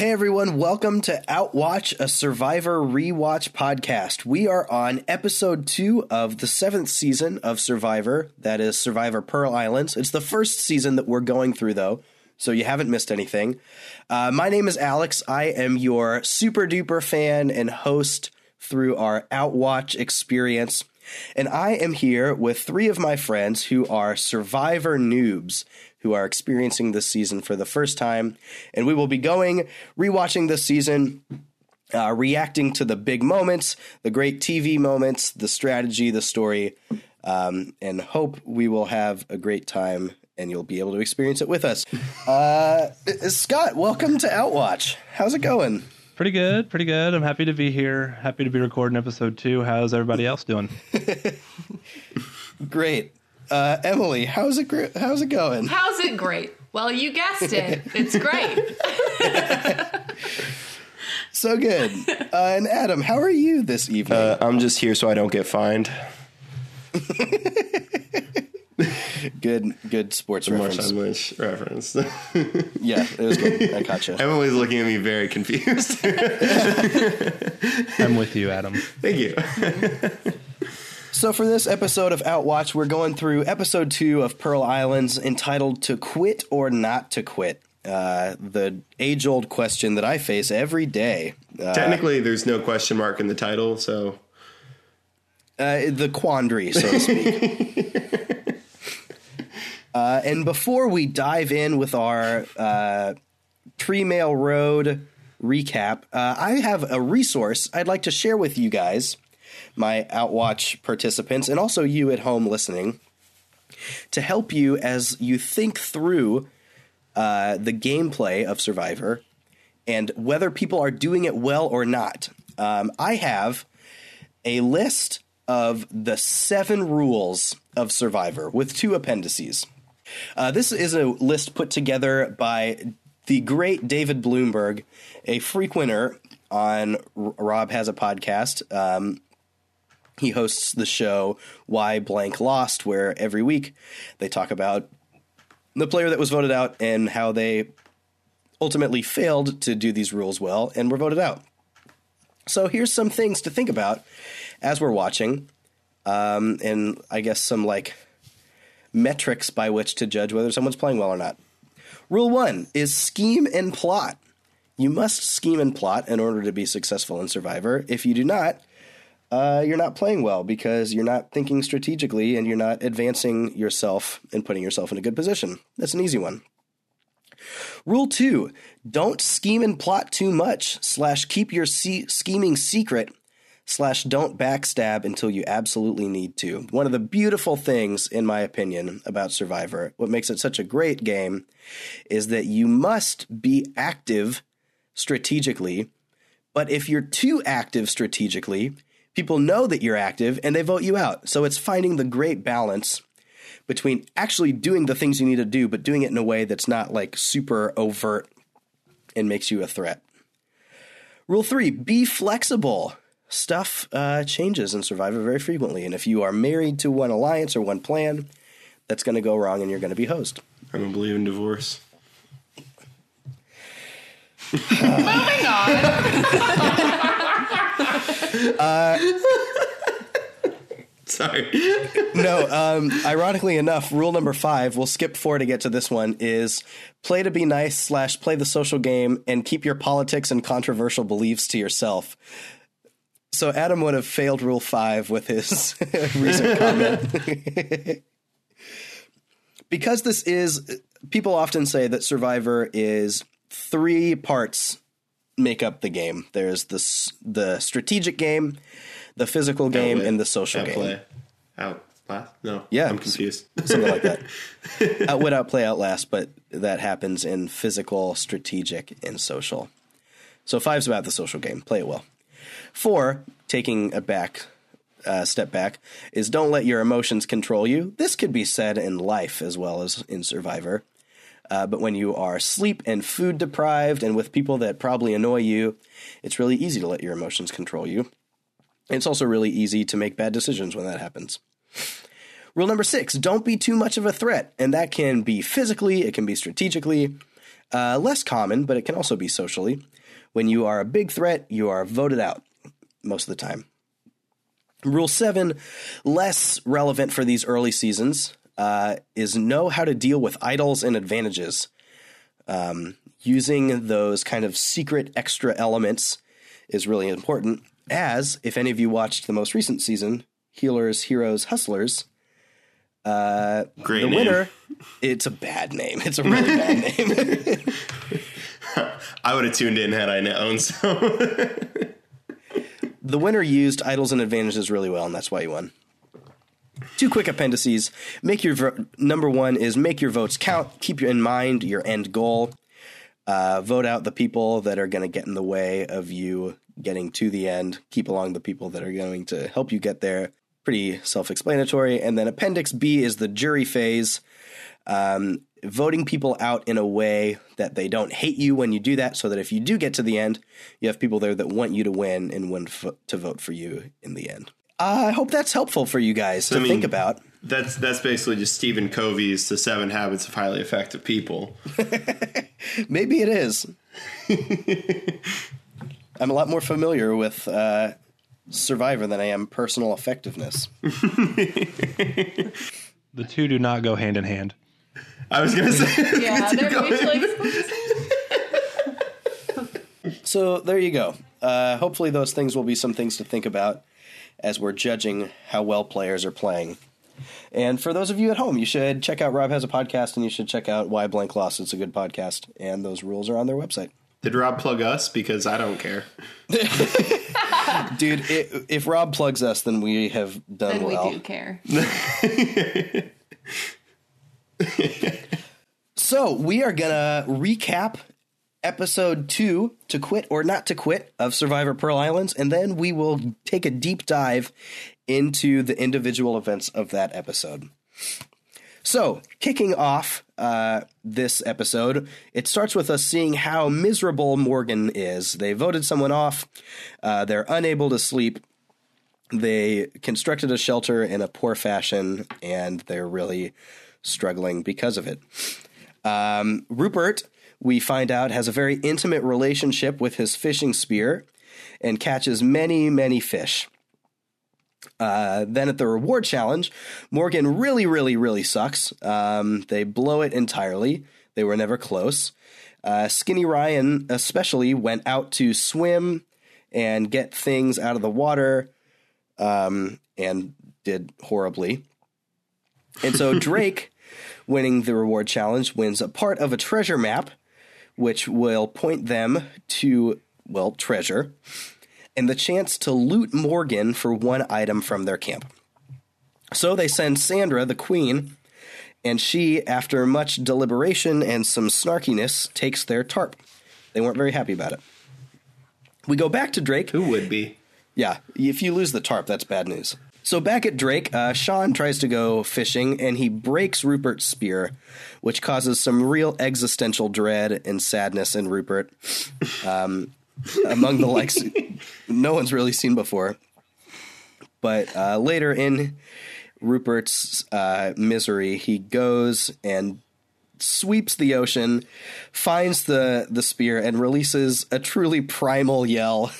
Hey everyone, welcome to Outwatch, a Survivor rewatch podcast. We are on episode two of the seventh season of Survivor, that is Survivor Pearl Islands. It's the first season that we're going through, though, so you haven't missed anything. Uh, my name is Alex. I am your super duper fan and host through our Outwatch experience. And I am here with three of my friends who are Survivor noobs who are experiencing this season for the first time. And we will be going, rewatching this season, uh, reacting to the big moments, the great TV moments, the strategy, the story, um, and hope we will have a great time and you'll be able to experience it with us. Uh, Scott, welcome to Outwatch. How's it going? Pretty good, pretty good. I'm happy to be here. Happy to be recording episode two. How's everybody else doing? Great. Uh, Emily, how's it? Gr- how's it going? How's it great? Well, you guessed it. It's great. so good. Uh, and Adam, how are you this evening? Uh, I'm just here so I don't get fined. good, good sports The reference. Marshawn Lynch reference. Yeah, it was good. I caught you. Emily's looking at me very confused. I'm with you, Adam. Thank you. So for this episode of Outwatch, we're going through episode two of Pearl Islands, entitled "To Quit or Not to Quit." Uh, the age-old question that I face every day. Uh, Technically, there's no question mark in the title, so uh, the quandary, so to speak. uh, and before we dive in with our uh, Tree Mail Road recap, uh, I have a resource I'd like to share with you guys, my Outwatch participants, and also you at home listening, to help you as you think through uh, the gameplay of Survivor and whether people are doing it well or not. Um, I have a list of the seven rules of Survivor with two appendices. Uh, this is a list put together by the great David Bloomberg, a frequenter on R- Rob Has a Podcast. Um, he hosts the show Why Blank Lost, where every week they talk about the player that was voted out and how they ultimately failed to do these rules well and were voted out. So here's some things to think about as we're watching, um, and I guess some like metrics by which to judge whether someone's playing well or not. Rule one is scheme and plot. You must scheme and plot in order to be successful in Survivor. If you do not, uh, you're not playing well because you're not thinking strategically and you're not advancing yourself and putting yourself in a good position. That's an easy one. Rule two: Don't scheme and plot too much. Slash, keep your scheming secret. Slash, don't backstab until you absolutely need to. One of the beautiful things, in my opinion, about Survivor, what makes it such a great game, is that you must be active strategically. But if you're too active strategically, people know that you're active and they vote you out. So it's finding the great balance between actually doing the things you need to do, but doing it in a way that's not like super overt and makes you a threat. Rule three be flexible. Stuff uh, changes in Survivor very frequently. And if you are married to one alliance or one plan, that's going to go wrong and you're going to be host. I don't believe in divorce. Moving on. Sorry. no, um, ironically enough, rule number five, we'll skip four to get to this one, is play to be nice slash play the social game and keep your politics and controversial beliefs to yourself. So Adam would have failed rule five with his recent comment. because this is, people often say that Survivor is three parts make up the game. There's the the strategic game, the physical game, Outwit. and the social game. Outplay. Out. Last? No. Yeah. I'm confused. something like that. Outwit, outplay, outlast, but that happens in physical, strategic, and social. So five's about the social game. Play it well. Four, taking a back uh, step back, is don't let your emotions control you. This could be said in life as well as in Survivor. Uh, but when you are sleep and food deprived and with people that probably annoy you, it's really easy to let your emotions control you. It's also really easy to make bad decisions when that happens. Rule number six don't be too much of a threat. And that can be physically, it can be strategically. Uh, less common, but it can also be socially. When you are a big threat, you are voted out most of the time. Rule seven, less relevant for these early seasons, uh, is know how to deal with idols and advantages. Um, using those kind of secret extra elements is really important. As if any of you watched the most recent season, Healers, Heroes, Hustlers, uh, Great the name. winner, it's a bad name. It's a really bad name. I would have tuned in had I known. So the winner used idols and advantages really well, and that's why he won. Two quick appendices. Make your number one is make your votes count. Keep in mind your end goal. Uh, vote out the people that are going to get in the way of you getting to the end. Keep along the people that are going to help you get there. Pretty self-explanatory. And then Appendix B is the jury phase. Um, voting people out in a way that they don't hate you when you do that, so that if you do get to the end, you have people there that want you to win and want to vote for you in the end. Uh, I hope that's helpful for you guys to I mean- think about. that's that's basically just Stephen Covey's The Seven Habits of Highly Effective People. Maybe it is. I'm a lot more familiar with uh, Survivor than I am personal effectiveness. The two do not go hand in hand. I was gonna say Yeah, they're mutually exclusive. So there you go. Uh, hopefully, those things will be some things to think about as we're judging how well players are playing. And for those of you at home, you should check out Rob has a podcast, and you should check out Why Blank Lost. It's a good podcast, and those rules are on their website. Did Rob plug us? Because I don't care. Dude, i if Rob plugs us, then we have done Then we well. do care. So we are gonna recap episode two to quit or not to quit of Survivor Pearl Islands, and then we will take a deep dive into the individual events of that episode. So, kicking off uh, this episode, it starts with us seeing how miserable Morgan is. They voted someone off. Uh, they're unable to sleep. They constructed a shelter in a poor fashion, and they're really struggling because of it. Um, Rupert, we find out, has a very intimate relationship with his fishing spear and catches many, many fish. Uh, then at the reward challenge, Morgan really, really, really sucks. Um, they blow it entirely. They were never close. Uh, Skinny Ryan, especially, went out to swim and get things out of the water um, and did horribly. And so Drake, winning the reward challenge, wins a part of a treasure map, which will point them to, well, treasure, and the chance to loot Morgan for one item from their camp. So they send Sandra, the queen, and she, after much deliberation and some snarkiness, takes their tarp. They weren't very happy about it. We go back to Drake. Who would be? Yeah, if you lose the tarp, that's bad news. So back at Drake, uh, Sean tries to go fishing and he breaks Rupert's spear, which causes some real existential dread and sadness in Rupert, um, among the likes no one's really seen before. But uh, later in Rupert's uh, misery, he goes and sweeps the ocean, finds the the spear, and releases a truly primal yell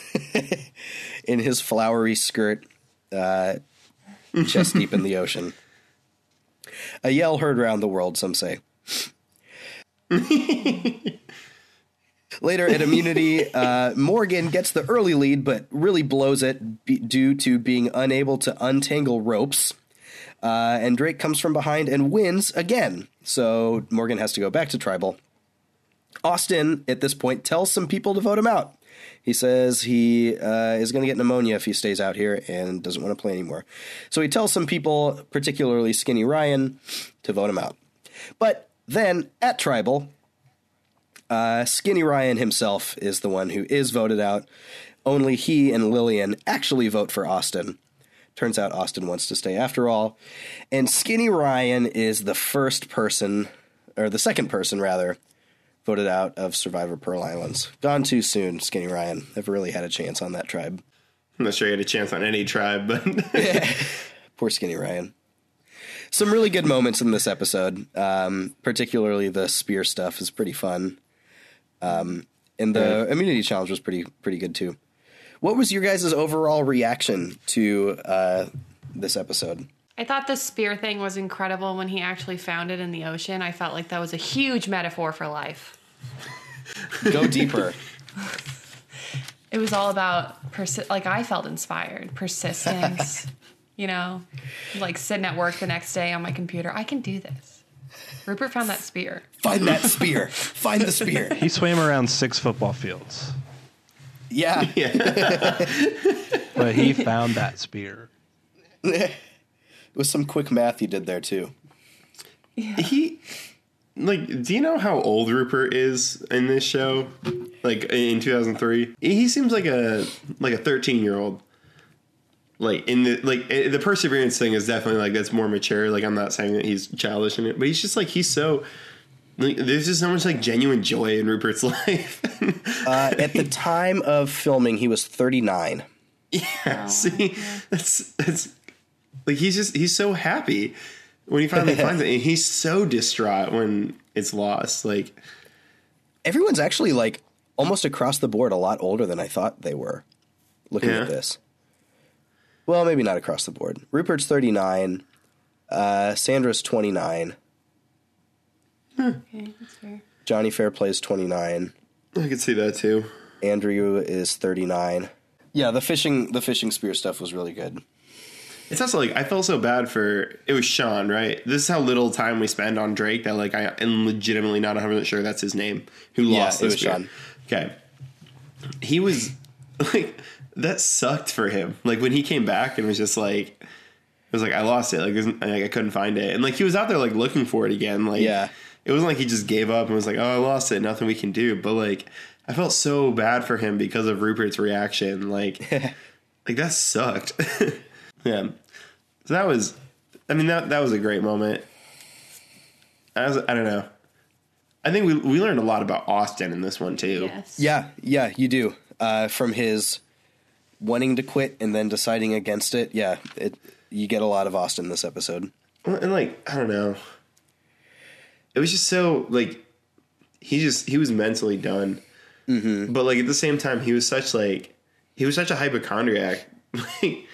in his flowery skirt, uh, chest deep in the ocean. A yell heard around the world, some say. Later at Immunity, uh, Morgan gets the early lead, but really blows it due to being unable to untangle ropes. Uh, and Drake comes from behind and wins again. So Morgan has to go back to tribal. Austin, at this point, tells some people to vote him out. He says he uh, is going to get pneumonia if he stays out here and doesn't want to play anymore. So he tells some people, particularly Skinny Ryan, to vote him out. But then at tribal, uh, Skinny Ryan himself is the one who is voted out. Only he and Lillian actually vote for Austin. Turns out Austin wants to stay after all. And Skinny Ryan is the first person, or the second person rather, voted out of Survivor Pearl Islands. Gone too soon, Skinny Ryan. Never really had a chance on that tribe. I'm not sure he had a chance on any tribe, but Poor Skinny Ryan. Some really good moments in this episode. Um, particularly the spear stuff is pretty fun. Um, and the immunity challenge was pretty pretty good too. What was your guys' overall reaction to uh, this episode? I thought the spear thing was incredible when he actually found it in the ocean. I felt like that was a huge metaphor for life. Go deeper. It was all about persi- like I felt inspired, persistence. you know, like sitting at work the next day on my computer. I can do this. Rupert found that spear. Find that spear. Find the spear. He swam around six football fields, Yeah. but he found that spear. It was some quick math he did there too. He like do you know how old Rupert is in this show? Like in 2003? He seems like a like a 13-year-old. Like in the like eh, the perseverance thing is definitely like that's more mature. Like I'm not saying that he's childish in it, but he's just like he's so like there's just so much like genuine joy in Rupert's life. Uh, at the time of filming, he was 39. yeah, see, that's that's like he's just he's so happy when he finally finds it, and he's so distraught when it's lost. Like Everyone's actually like almost across the board a lot older than I thought they were. Looking Yeah. at this, well, maybe not across the board. Rupert's 39. Uh, Sandra's 29. Okay, that's fair. Johnny Fairplay's 29. I could see that too. Andrew is 39. Yeah, the fishing the fishing spear stuff was really good. It's also like I felt so bad for it was Sean, right? This is how little time we spend on Drake that like I am legitimately not 100 percent sure that's his name. Who Yeah, lost it this was spear. Sean. Okay, he was like that sucked for him. Like when he came back and was just like it was like I lost it. Like, isn't- like I couldn't find it, and like he was out there like looking for it again. Like Yeah. it wasn't like he just gave up and was like oh I lost it, nothing we can do. But like I felt so bad for him because of Rupert's reaction. Like like that sucked. yeah. So that was, I mean that that was a great moment. I was, I don't know. I think we we learned a lot about Austin in this one too. Yes. Yeah, yeah, you do. Uh, from his wanting to quit and then deciding against it. Yeah, it you get a lot of Austin this episode. And like I don't know. It was just so like he just he was mentally done. Mm-hmm. But like at the same time, he was such like he was such a hypochondriac. Like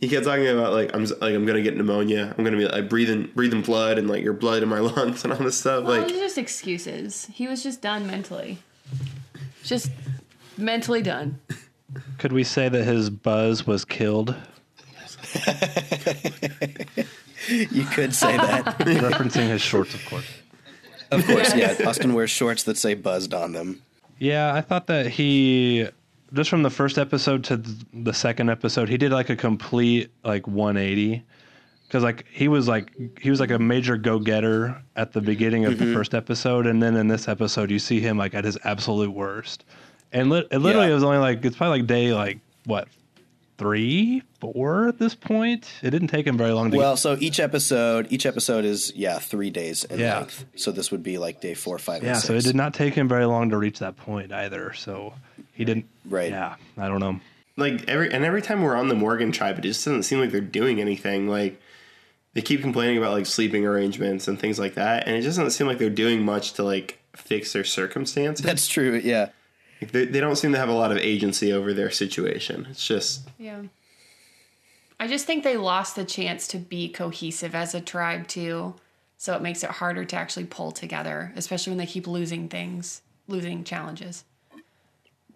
he kept talking about like I'm like I'm gonna get pneumonia. I'm gonna be like breathing breathing blood and like your blood in my lungs and all this stuff. Well, like it's just excuses. He was just done mentally. Just mentally done. Could we say that his buzz was killed? You could say that. Referencing his shorts, of course. of course, yeah. Austin wears shorts that say buzzed on them. Yeah, I thought that he just from the first episode to the second episode, he did like a complete like 180 because like he was like he was like a major go getter at the beginning of the mm-hmm. first episode, and then in this episode you see him like at his absolute worst, and lit it literally Yeah. it was only like it's probably like day like what three four at this point. It didn't take him very long to Well, so each episode, each episode is yeah three days in Yeah. length. So this would be like day four, five, yeah, and so it did not take him very long to reach that point either. So he didn't. Right. Yeah, I don't know. like every and every time we're on the Morgan tribe, it just doesn't seem like they're doing anything. Like they keep complaining about like sleeping arrangements and things like that, and it just doesn't seem like they're doing much to like fix their circumstances. That's true. Yeah. Like, they, they don't seem to have a lot of agency over their situation. It's just Yeah. I just think they lost the chance to be cohesive as a tribe too. So it makes it harder to actually pull together, especially when they keep losing things, losing challenges.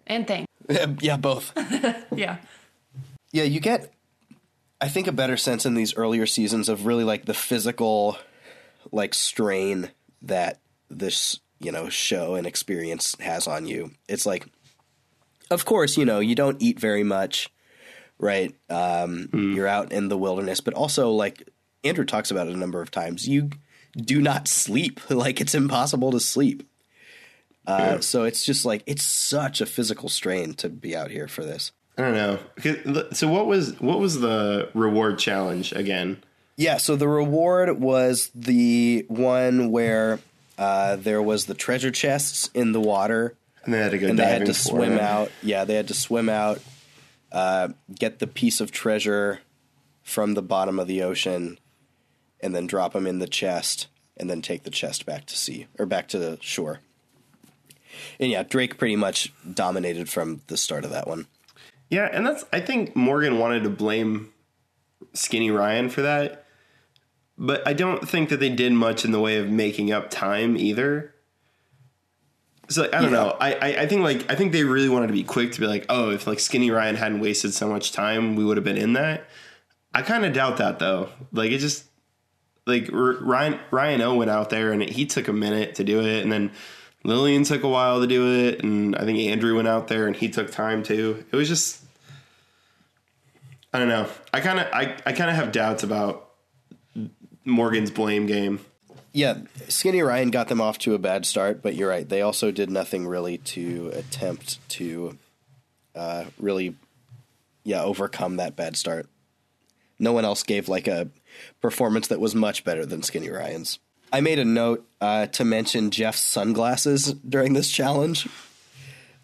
And things. Um, yeah, both. Yeah. Yeah, you get, I think, a better sense in these earlier seasons of really like the physical, like strain that this you know show and experience has on you. It's like, of course, you know, you don't eat very much, right? Um, You're out in the wilderness, but also like Andrew talks about it a number of times. You do not sleep; like it's impossible to sleep. Uh, So it's just like it's such a physical strain to be out here for this. I don't know. So what was what was the reward challenge again? Yeah, so the reward was the one where uh, there was the treasure chests in the water, And they had to go and they had to swim it. out. Yeah, they had to swim out, uh, get the piece of treasure from the bottom of the ocean, and then drop them in the chest, and then take the chest back to sea or back to the shore. And yeah, Drake pretty much dominated from the start of that one. Yeah, and that's I think Morgan wanted to blame Skinny Ryan for that. But I don't think that they did much in the way of making up time either. So I don't Yeah. know. I, I I think like I think they really wanted to be quick to be like, oh, if like Skinny Ryan hadn't wasted so much time, we would have been in that. I kind of doubt that though. Like it just like R- Ryan Ryan O went out there and he took a minute to do it, and then Lillian took a while to do it, and I think Andrew went out there and he took time too. It was just I don't know. I kind of I, I kind of have doubts about Morgan's blame game. Yeah, Skinny Ryan got them off to a bad start, but you're right. They also did nothing really to attempt to uh, really, yeah, overcome that bad start. No one else gave like a performance that was much better than Skinny Ryan's. I made a note uh, to mention Jeff's sunglasses during this challenge.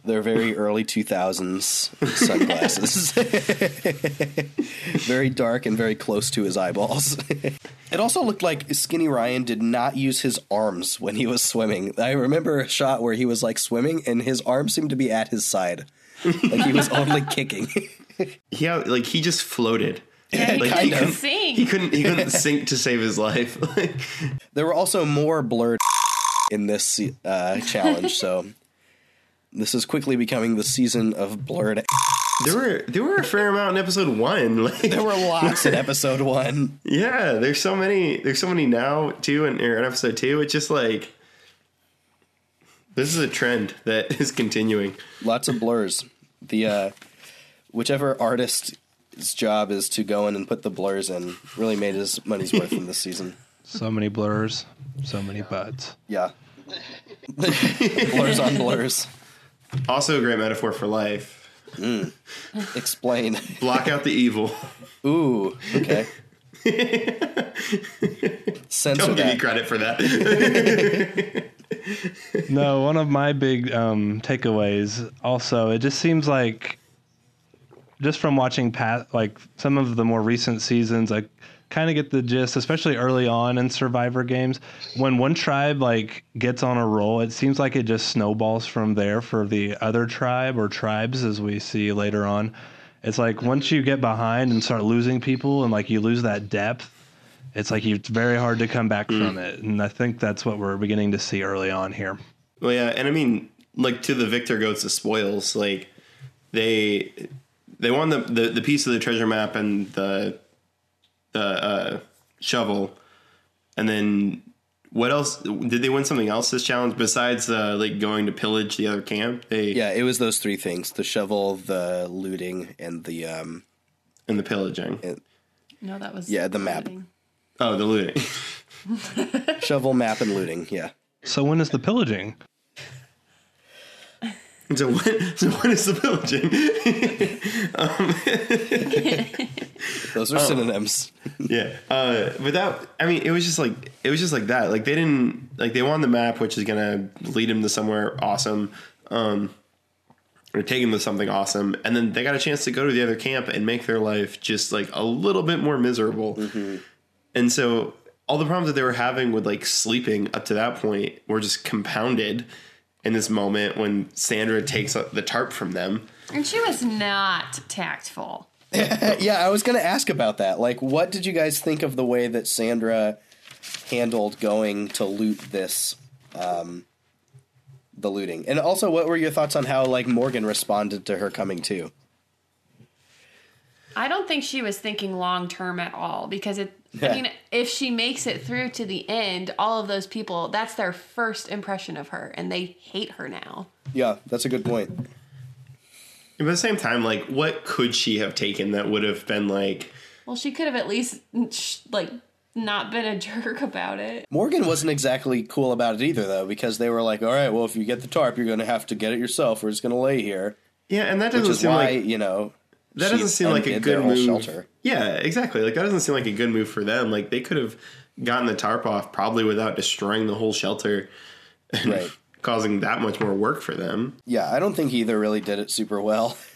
They're very early 2000s sunglasses. very dark and very close to his eyeballs. it also looked like Skinny Ryan did not use his arms when he was swimming. I remember a shot where he was like swimming and his arms seemed to be at his side. Like he was only kicking. Yeah, like he just floated. Yeah, he Like, couldn't he couldn't- sing. He couldn't he couldn't sink to save his life. There were also more blurred in this uh, challenge, so this is quickly becoming the season of blurred. there were there were a fair amount in episode one. Like There were lots in episode one. Yeah, there's so many. There's so many now too, in, in episode two. It's just like this is a trend that is continuing. Lots of blurs. The uh, whichever artist's job is to go in and put the blurs in really made his money's worth in this season. So many blurs, so many butts. Yeah, blurs on blurs. Also, a great metaphor for life. Explain. Block out the evil. Ooh, okay. Censor Don't give me credit for that. No, one of my big um, takeaways also, it just seems like just from watching pat like some of the more recent seasons, I kind of get the gist, especially early on in Survivor games. When one tribe like gets on a roll, it seems like it just snowballs from there for the other tribe or tribes, as we see later on. It's like once you get behind and start losing people, and like you lose that depth, it's like you, it's very hard to come back hmm. from it. And I think that's what we're beginning to see early on here. well, yeah, and I mean, like to the victor goes the spoils. Like they they won the, the the piece of the treasure map and the the uh, shovel, and then what else? Did they win something else this challenge besides uh, like going to pillage the other camp? They Yeah, it was those three things: the shovel, the looting, and the um. and the pillaging. and- no, that was Yeah, the map. looting. Oh, the looting. shovel, map, and looting. Yeah, So when is the pillaging? So when so when is the pillaging? those Oh. are synonyms. yeah. Uh, but that I mean, it was just like it was just like that. Like they didn't like they won the map, which is gonna lead them to somewhere awesome. Um, or take them to something awesome, and then they got a chance to go to the other camp and make their life just like a little bit more miserable. And so all the problems that they were having with like sleeping up to that point were just compounded in this moment when Sandra takes the tarp from them. And she was not tactful. yeah, I was going to ask about that. Like, what did you guys think of the way that Sandra handled going to loot this, um, the looting, and also what were your thoughts on how like Morgan responded to her coming too? I don't think she was thinking long term at all because it. I mean, if she makes it through to the end, all of those people, that's their first impression of her, and they hate her now. Yeah, that's a good point. But at the same time, like, what could she have taken that would have been like, Well, she could have at least, like, not been a jerk about it. Morgan wasn't exactly cool about it either, though, because they were like, "All right, well, if you get the tarp, you're going to have to get it yourself. We're just going to lay here," yeah, and that doesn't is seem why like you know that doesn't seem like a good move. shelter. Yeah, exactly. Like that doesn't seem like a good move for them. Like they could have gotten the tarp off probably without destroying the whole shelter, Right. causing that much more work for them. Yeah, I don't think either really did it super well.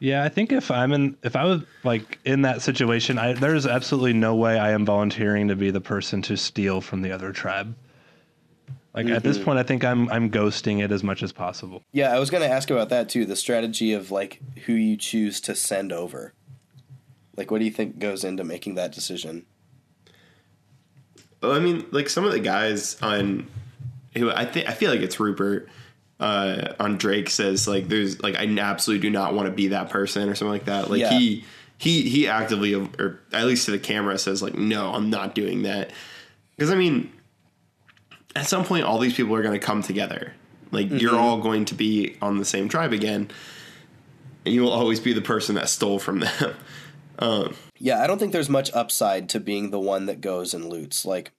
Yeah, I think if I'm in, if I was like in that situation, I, there's absolutely no way I am volunteering to be the person to steal from the other tribe. Like at this point, I think I'm I'm ghosting it as much as possible. Yeah, I was going to ask about that too. The strategy of like who you choose to send over. Like, what do you think goes into making that decision? Well, I mean, like some of the guys on who I think I feel like it's Rupert uh, on Drake says like there's like I absolutely do not want to be that person or something like that. Like Yeah. he he he actively or at least to the camera says like no, I'm not doing that. Because I mean, at some point, all these people are going to come together. Like you're all going to be on the same tribe again, and you will always be the person that stole from them. um, Yeah, I don't think there's much upside to being the one that goes and loots. Like,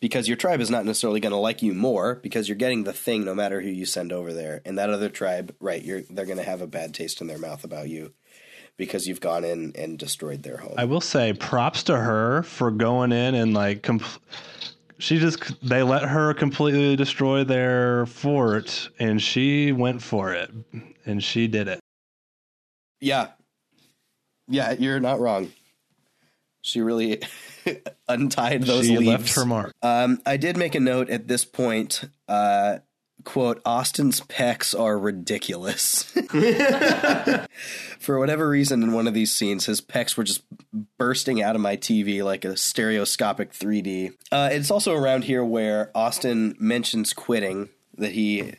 because your tribe is not necessarily going to like you more because you're getting the thing no matter who you send over there. And that other tribe, right? You're they're going to have a bad taste in their mouth about you because you've gone in and destroyed their home. I will say props to her for going in and like compl- she just they let her completely destroy their fort and she went for it and she did it. Yeah. Yeah, you're not wrong. She really untied those she leaves. left her mark. Um, I did make a note at this point. Uh, quote: Austin's pecs are ridiculous. For whatever reason, in one of these scenes, his pecs were just bursting out of my TV like a stereoscopic 3D. Uh, it's also around here where Austin mentions quitting, that he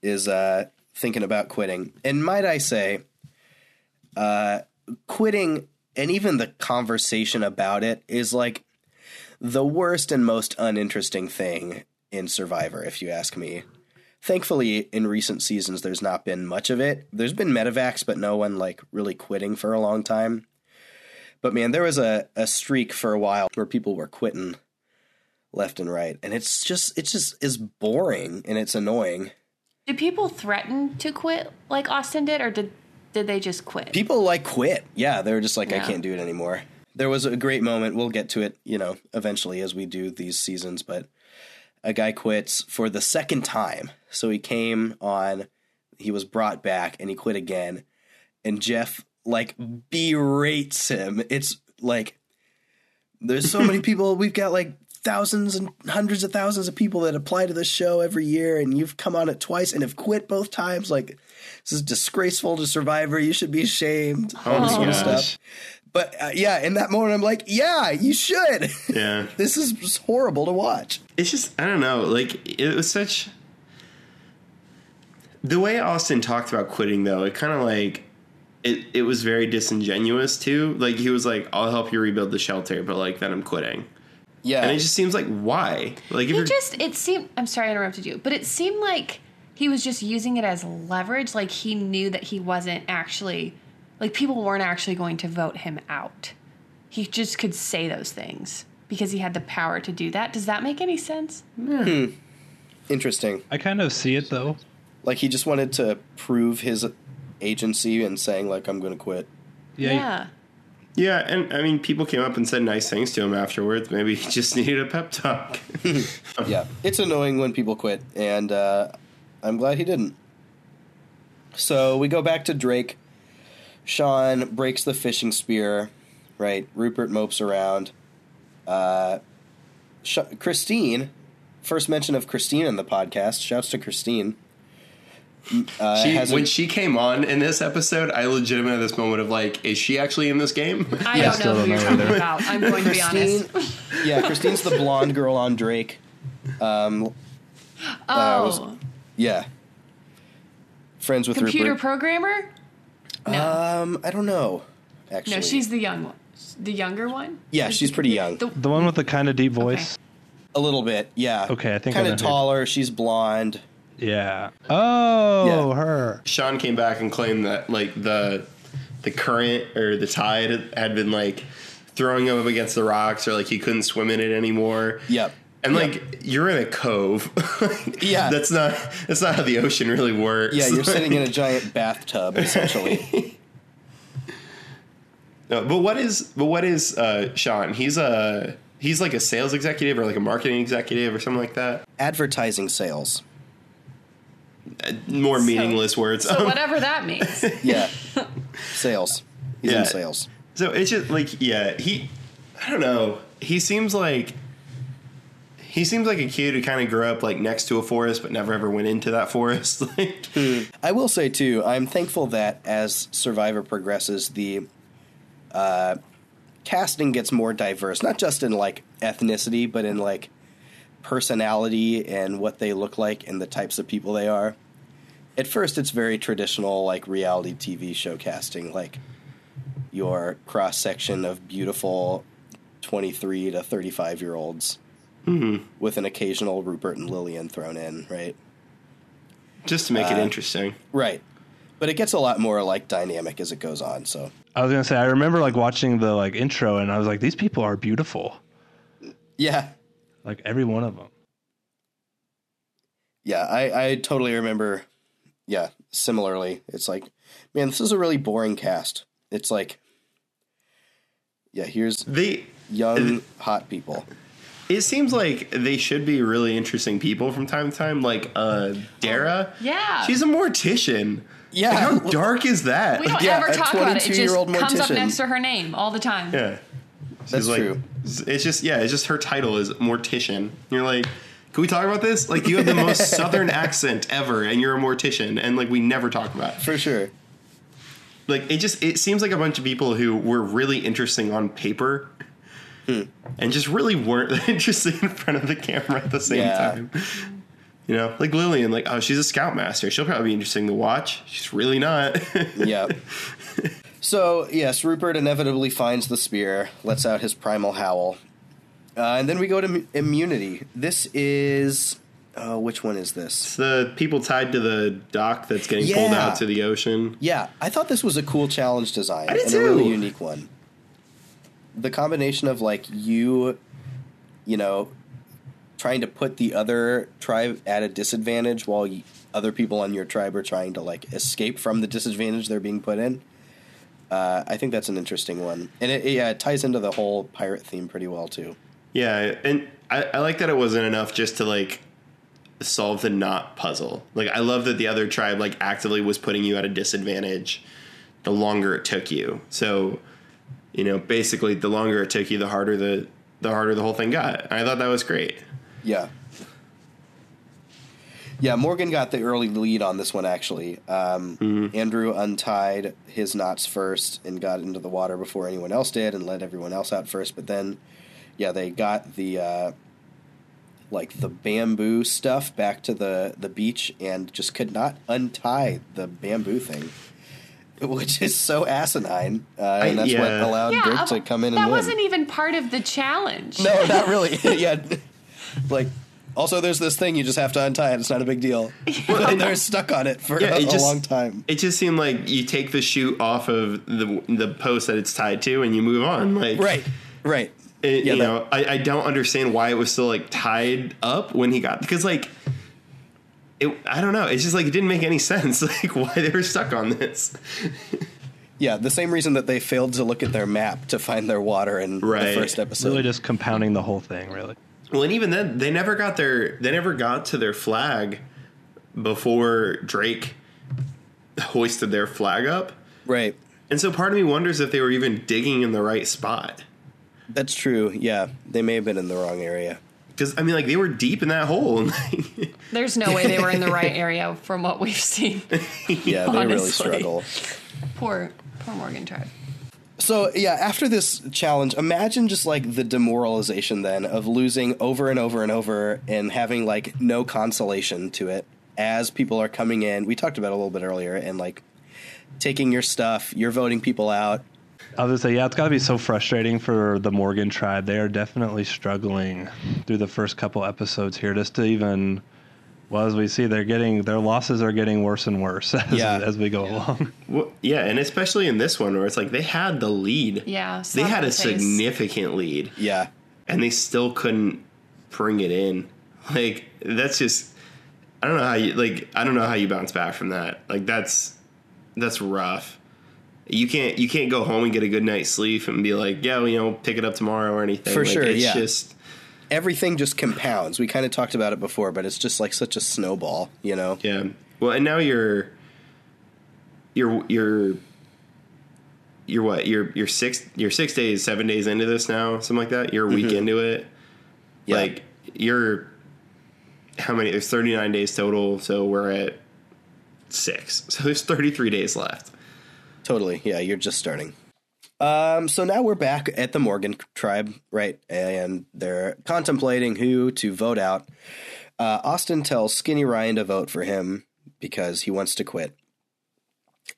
is uh, thinking about quitting. And might I say, uh, quitting and even the conversation about it is like the worst and most uninteresting thing in Survivor, if you ask me. Thankfully, in recent seasons, there's not been much of it. There's been medevacs, but no one like really quitting for a long time. But man, there was a, a streak for a while where people were quitting left and right, and it's just it just is boring and it's annoying. Did people threaten to quit like Austin did, or did did they just quit? People like quit. Yeah, they were just like I can't do it anymore. There was a great moment. We'll get to it, you know, eventually as we do these seasons, but a guy quits for the second time. So he came on, he was brought back and he quit again. And Jeff like berates him. It's like there's so many people. We've got like thousands and hundreds of thousands of people that apply to this show every year, and you've come on it twice and have quit both times. Like this is disgraceful to Survivor. You should be ashamed. All this sort of gosh. stuff. But uh, yeah, in that moment, I'm like, yeah, you should. yeah. this is just horrible to watch. it's just I don't know. Like it was such the way Austin talked about quitting though. It kind of like it. It was very disingenuous too. Like he was like, "I'll help you rebuild the shelter," but like then I'm quitting. Yeah, And it just seems like why? Like if He just it seemed I'm sorry I interrupted you, but it seemed like he was just using it as leverage, like he knew that he wasn't actually like people weren't actually going to vote him out. He just could say those things because he had the power to do that. Does that make any sense? Hmm. Interesting. I kind of see it though. Like he just wanted to prove his agency and saying like I'm going to quit. Yeah. yeah, and I mean, people came up and said nice things to him afterwards. Maybe he just needed a pep talk. yeah, it's annoying when people quit, and uh, I'm glad he didn't. So we go back to Drake. Sean breaks the fishing spear, right? Rupert mopes around. Uh, Sh- Christine, first mention of Christine in the podcast. Shouts to Christine. Uh, She, when she came on in this episode, I legitimately had this moment of like, is she actually in this game? I yeah, don't know who you're talking either. about. I'm going to be honest. yeah, Christine's the blonde girl on Drake. Um, Oh, was- yeah, friends with computer Rupert. programmer? No, um, I don't know. Actually, no, she's the young one. The younger one? yeah, she's pretty young. The, The one with the kind of deep voice. A little bit, yeah. Okay, I think kind of who- taller. She's blonde. Yeah. Oh, Yeah. her. Sean came back and claimed that like the the current or the tide had been like throwing him up against the rocks or like he couldn't swim in it anymore. Yep. And Yep. like you're in a cove. Yeah. That's not that's not how the ocean really works. Yeah, you're sitting in a giant bathtub essentially. No, but what is but what is uh Sean? He's a he's like a sales executive or like a marketing executive or something like that. Advertising sales. Uh, More meaningless words. so whatever that means. Yeah. sales. He's Yeah. in sales. So it's just like yeah, he I don't know. He seems like he seems like a kid who kind of grew up like next to a forest, but never ever went into that forest. like, I will say too, I'm thankful that as Survivor progresses, the uh, casting gets more diverse, not just in like ethnicity, but in like personality and what they look like and the types of people they are. At first, it's very traditional, like reality TV show casting, like your cross section of beautiful 23 to 35 year olds with an occasional Rupert and Lillian thrown in, right? just to make it Uh, interesting. Right. But it gets a lot more like dynamic as it goes on. So I was gonna say I remember like watching the like intro and I was like, these people are beautiful, yeah, like every one of them. yeah, I I totally remember. Yeah, similarly, it's like, man, this is a really boring cast. It's like, yeah, here's the young hot people. it seems like they should be really interesting people from time to time. Like uh Dara, Yeah. she's a mortician. Yeah. Like, how dark is that? we don't Yeah, ever talk about it. It just 22-year-old comes up next to her name all the time. Yeah. She's That's like, true. It's just yeah, it's just her title is mortician. You're like, can we talk about this? Like you have the most southern accent ever, and you're a mortician, and like we never talk about. It. For sure. Like it just it seems like a bunch of people who were really interesting on paper, Hmm. and just really weren't interesting in front of the camera at the same Yeah. time. You know, like Lillian, like oh, she's a scoutmaster. She'll probably be interesting to watch. She's really not. Yeah. so yes, Rupert inevitably finds the spear, lets out his primal howl, uh, and then we go to m- immunity. This is. Uh, which one is this? It's the people tied to the dock that's getting pulled out to the ocean. Yeah, I thought this was a cool challenge design and a really unique one. The combination of like you, you know, trying to put the other tribe at a disadvantage while y other people on your tribe are trying to like escape from the disadvantage they're being put in. Uh, I think that's an interesting one, and it, yeah, it ties into the whole pirate theme pretty well too. Yeah, and I, I like that it wasn't enough just to like solve the knot puzzle. Like I love that the other tribe like actively was putting you at a disadvantage the longer it took you. So, you know, basically the longer it took you, the harder the the harder the whole thing got. And I thought that was great. Yeah. Yeah, Morgan got the early lead on this one, actually. Um, Andrew untied his knots first and got into the water before anyone else did and let everyone else out first. But then, yeah, they got the, uh, like, the bamboo stuff back to the, the beach and just could not untie the bamboo thing, which is so asinine. Uh, and that's what yeah. allowed Yeah, Drake to come in that and win. wasn't even part of the challenge. No, not really. yeah. Like, also, there's this thing you just have to untie, and it's not a big deal. But they're stuck on it for Yeah, a, it a long time. It just seemed like you take the chute off of the the post that it's tied to and you move on. Like Right, right. It, Yeah, you that- know, I, I don't understand why it was still like tied up when he got because like it. I don't know. It's just like it didn't make any sense. Like why they were stuck on this. Yeah, the same reason that they failed to look at their map to find their water in Right. the first episode. Really just compounding the whole thing, really. Well, and even then, they never got their they never got to their flag before Drake hoisted their flag up. right. And so part of me wonders if they were even digging in the right spot. That's true. Yeah, they may have been in the wrong area. Because I mean, like they were deep in that hole. There's no way they were in the right area from what we've seen. Yeah, they really struggle. Poor, poor Morgan tribe. So yeah, after this challenge, imagine just like the demoralization then of losing over and over and over and having like no consolation to it as people are coming in. We talked about it a little bit earlier and like taking your stuff, you're voting people out. I was gonna say, yeah, it's got to be so frustrating for the Morgan tribe. They are definitely struggling through the first couple episodes here, just to even. Well, as we see, they're getting their losses are getting worse and worse as, Yeah. as we go along. well, yeah, and especially in this one where it's like they had the lead. Yeah, they had in a face. significant lead. Yeah. and they still couldn't bring it in. Like that's just I don't know how you like I don't know how you bounce back from that. Like that's that's rough. You can't you can't go home and get a good night's sleep and be like, yeah, well, you know, pick it up tomorrow or anything. For Like, sure, It's yeah. just Everything just compounds. We kind of talked about it before, but it's just like such a snowball, you know? yeah. Well, and now you're you're you're you're what you're you're six you're six days seven days into this now something like that you're a week mm-hmm. into it Yeah. like you're how many? There's 39 days total, so we're at six. So there's 33 days left. Totally. Yeah, you're just starting. Um, so now we're back at the Morgan tribe, right? And they're contemplating who to vote out. Uh, Austin tells Skinny Ryan to vote for him because he wants to quit.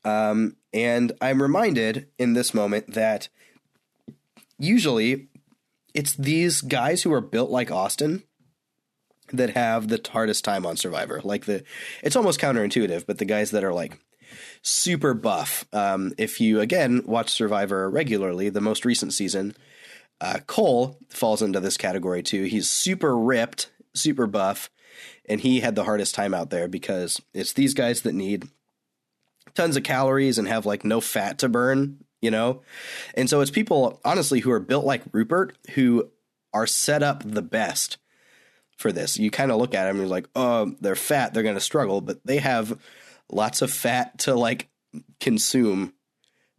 Um, and I'm reminded in this moment that usually it's these guys who are built like Austin that have the hardest time on Survivor. Like the, it's almost counterintuitive, but the guys that are like super buff. Um, if you again watch Survivor regularly, the most recent season, uh, Cole falls into this category too. He's super ripped, super buff, and he had the hardest time out there because it's these guys that need tons of calories and have like no fat to burn, you know? And so it's people, honestly, who are built like Rupert who are set up the best for this. You kind of look at them and you're like, oh, they're fat, they're going to struggle, but they have lots of fat to like consume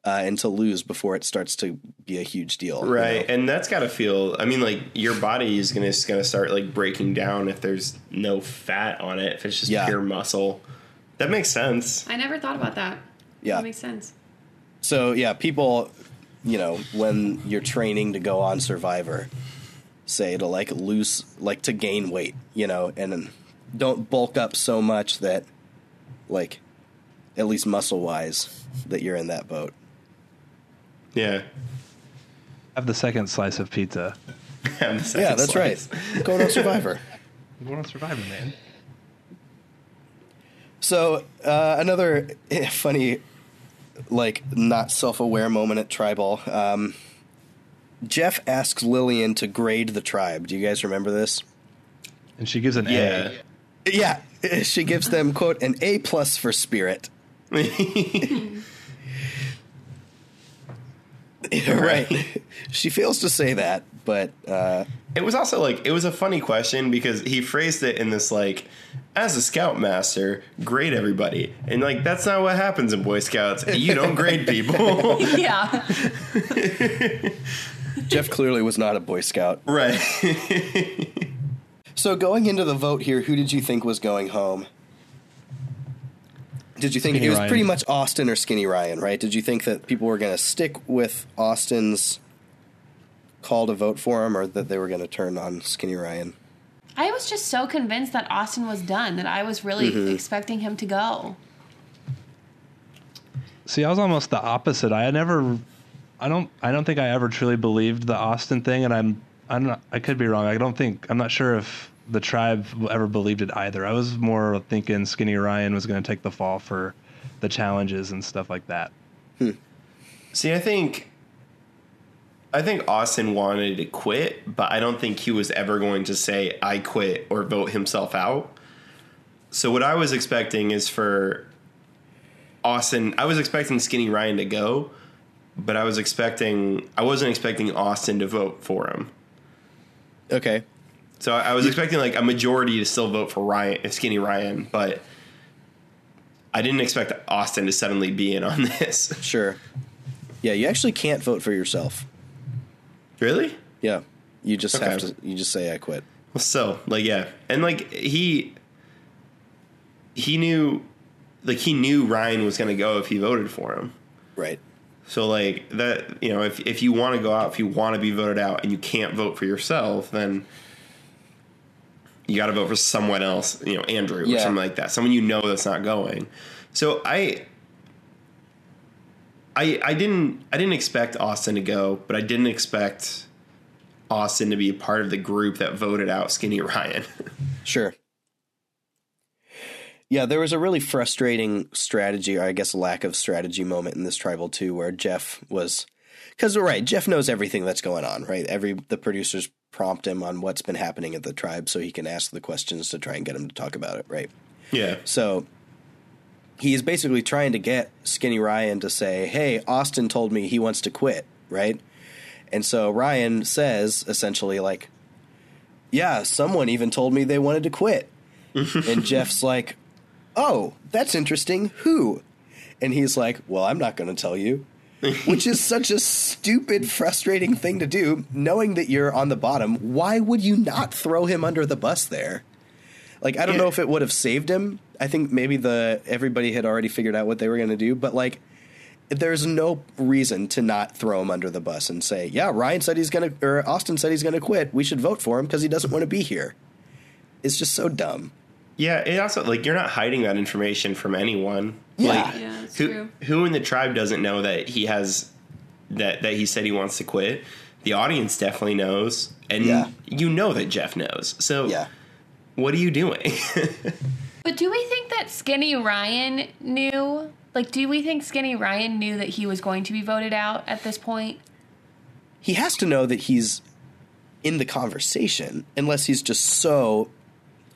uh, and to lose before it starts to be a huge deal. you Right, know? and that's got to feel. I mean, like your body is gonna gonna start like breaking down if there's no fat on it. If it's just Yeah. pure muscle, that makes sense. I never thought about that. Yeah. That makes sense. So yeah, people, you know, when you're training to go on Survivor, say to like lose, like to gain weight, you know, and then don't bulk up so much that, like, at least muscle wise, that you're in that boat. Yeah, Have the second slice of pizza. Have the Yeah, that's slice. right. Going on Survivor. I'm going on Survivor, man. So uh, another eh, funny, like not self-aware moment at Tribal. Um, Jeff asks Lillian to grade the tribe. Do you guys remember this? And she gives an Yeah. A. Yeah, she gives them quote an A plus for spirit. right. she fails to say that, but uh, It was also like it was a funny question because he phrased it in this like, as a scoutmaster, grade everybody, and like that's not what happens in Boy Scouts. You don't grade people, yeah. Jeff clearly was not a Boy Scout. right? So going into the vote here, who did you think was going home? Did you think Skinny it was Ryan. pretty much Austin or Skinny Ryan, right? Did you think that people were going to stick with Austin's call to vote for him or that they were going to turn on Skinny Ryan? I was just so convinced that Austin was done that I was really Mm-hmm. expecting him to go. See, I was almost the opposite. I never, I don't, I don't think I ever truly believed the Austin thing, and I'm, I'm not, I could be wrong. I don't think, I'm not sure if the tribe ever believed it either. I was more thinking Skinny Ryan was going to take the fall for the challenges and stuff like that. Hmm. See, I think I think Austin wanted to quit, but I don't think he was ever going to say I quit or vote himself out. So what I was expecting is for Austin, I was expecting Skinny Ryan to go, but I was expecting I wasn't expecting Austin to vote for him. Okay. So I was expecting like a majority to still vote for Ryan, Skinny Ryan, but I didn't expect Austin to suddenly be in on this. Sure. Yeah, you actually can't vote for yourself. really? Yeah. You just Okay. have to you just say I quit. Well, so like yeah, and like he he knew like he knew Ryan was going to go if he voted for him. Right. So like that, you know, if if you want to go out, if you want to be voted out, and you can't vote for yourself, then you got to vote for someone else, you know, Andrew or something like that, someone you know that's not going. So I. I, I didn't I didn't expect Austin to go, but I didn't expect Austin to be a part of the group that voted out Skinny Ryan. Sure. Yeah, there was a really frustrating strategy, or I guess lack of strategy moment in this tribal too, where Jeff was, because right, Jeff knows everything that's going on, right? Every the producers prompt him on what's been happening at the tribe, so he can ask the questions to try and get him to talk about it, right? yeah. So he is basically trying to get Skinny Ryan to say, "Hey, Austin told me he wants to quit," right? And so Ryan says essentially like, "Yeah, someone even told me they wanted to quit." and Jeff's like, "Oh, that's interesting. Who?" And he's like, "Well, I'm not going to tell you." which is such a stupid, frustrating thing to do, knowing that you're on the bottom. Why would you not throw him under the bus there? Like, I don't Yeah. know if it would have saved him. I think maybe the everybody had already figured out what they were going to do, but like, there's no reason to not throw him under the bus and say, "Yeah, Ryan said he's going to, or Austin said he's going to quit. We should vote for him because he doesn't want to be here." It's just so dumb. Yeah, it also like you're not hiding that information from anyone. Yeah. Like, Yeah, it's who true. who in the tribe doesn't know that he has that that he said he wants to quit? The audience definitely knows, and Yeah. you know that Jeff knows. So Yeah. what are you doing? But do we think that Skinny Ryan knew? Like, do we think Skinny Ryan knew that he was going to be voted out at this point? he has to know that he's in the conversation unless he's just so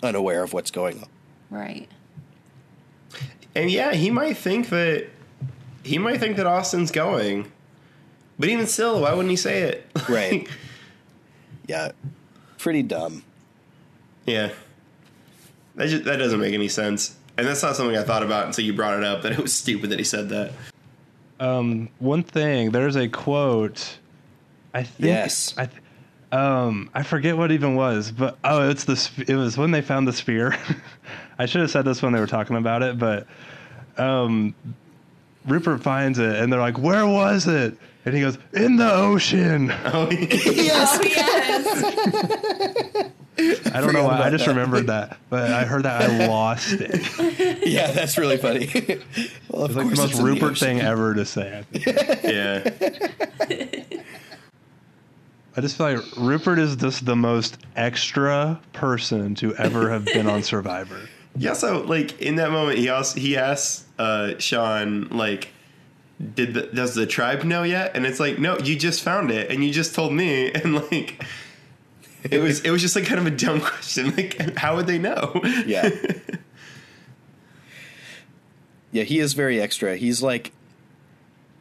unaware of what's going on. Right. and yeah, he might think that he might think that Austin's going, but even still, why wouldn't he say it? Right. Yeah. Pretty dumb. yeah, that just, that doesn't make any sense. And that's not something I thought about until you brought it up. That it was stupid that he said that. Um, one thing, there's a quote. I think. Yes. I, th- um, I forget what even was, but oh, it's the. sp- It was when they found the spear. I should have said this when they were talking about it, but um, Rupert finds it, and they're like, "Where was it?" And he goes, "In the ocean." Oh, yes. Oh, yes. I don't know why. I just that. remembered that, but I heard that I lost it. Yeah, that's really funny. well, of like the most it's in the Rupert thing ever to say. I, think. yeah. I just feel like Rupert is just the most extra person to ever have been on Survivor. Yeah, so like in that moment, he also he asks uh, Shawn like, "Did the, does the tribe know yet?" And it's like, "No, you just found it, and you just told me." And like, it was it was just like kind of a dumb question. Like, how would they know? Yeah. yeah, he is very extra. He's like,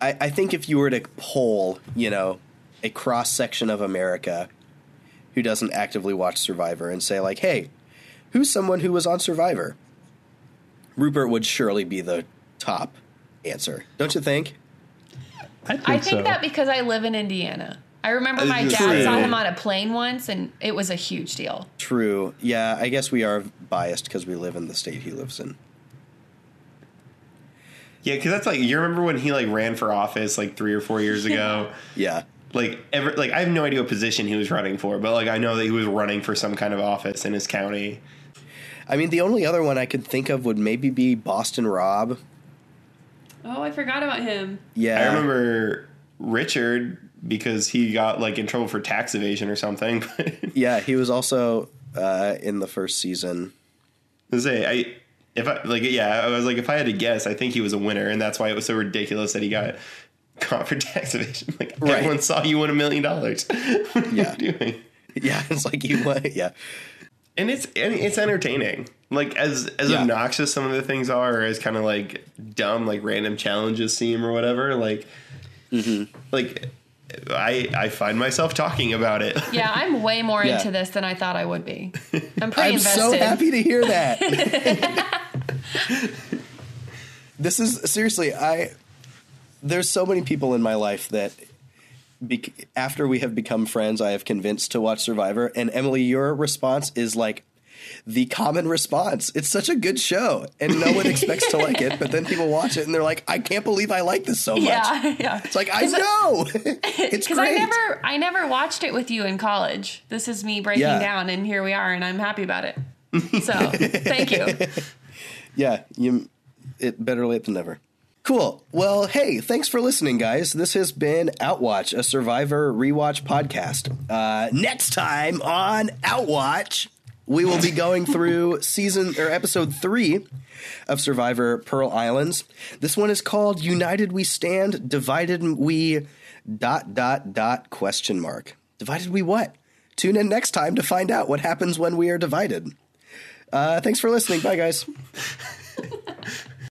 I, I think if you were to poll, you know, a cross section of America who doesn't actively watch Survivor and say, like, hey, who's someone who was on Survivor? Rupert would surely be the top answer, don't you think? I think, I think so. that because I live in Indiana. I remember my dad true. saw him on a plane once, and it was a huge deal. True. Yeah, I guess we are biased because we live in the state he lives in. Yeah, because that's like you remember when he like ran for office like three or four years ago. Yeah. Like ever, like I have no idea what position he was running for, but like I know that he was running for some kind of office in his county. I mean, the only other one I could think of would maybe be Boston Rob. Oh, I forgot about him. Yeah. I remember Richard because he got like in trouble for tax evasion or something. Yeah, he was also uh, in the first season. I say I if I like yeah I was like if I had to guess I think he was a winner and that's why it was so ridiculous that he got caught for tax evasion. Like Right. everyone saw you win a million dollars. What are Yeah. you doing? Yeah, it's like you went. Yeah, And it's and it's entertaining. Like as as Yeah. obnoxious some of the things are, or as kind of like dumb, like random challenges seem or whatever. Like Mm-hmm. like I I find myself talking about it. Yeah, I'm way more Yeah. into this than I thought I would be. I'm pretty I'm invested. so happy to hear that. this is seriously, I. There's so many people in my life that, bec- after we have become friends, I have convinced to watch Survivor. And Emily, your response is like the common response. It's such a good show, and no one expects to like it, but then people watch it and they're like, "I can't believe I like this so much." Yeah, yeah. It's like I know it's Because great. I never, I never watched it with you in college. This is me breaking Yeah. down, and here we are, and I'm happy about it. So, thank you. Yeah, you it better late than never. Cool. Well, hey, thanks for listening, guys. This has been Outwatch, a Survivor rewatch podcast. Uh, next time on Outwatch, we will be going through season or episode three of Survivor Pearl Islands. This one is called "United We Stand, Divided We." Dot dot dot question mark. Divided we what? Tune in next time to find out what happens when we are divided. Uh, thanks for listening. Bye, guys.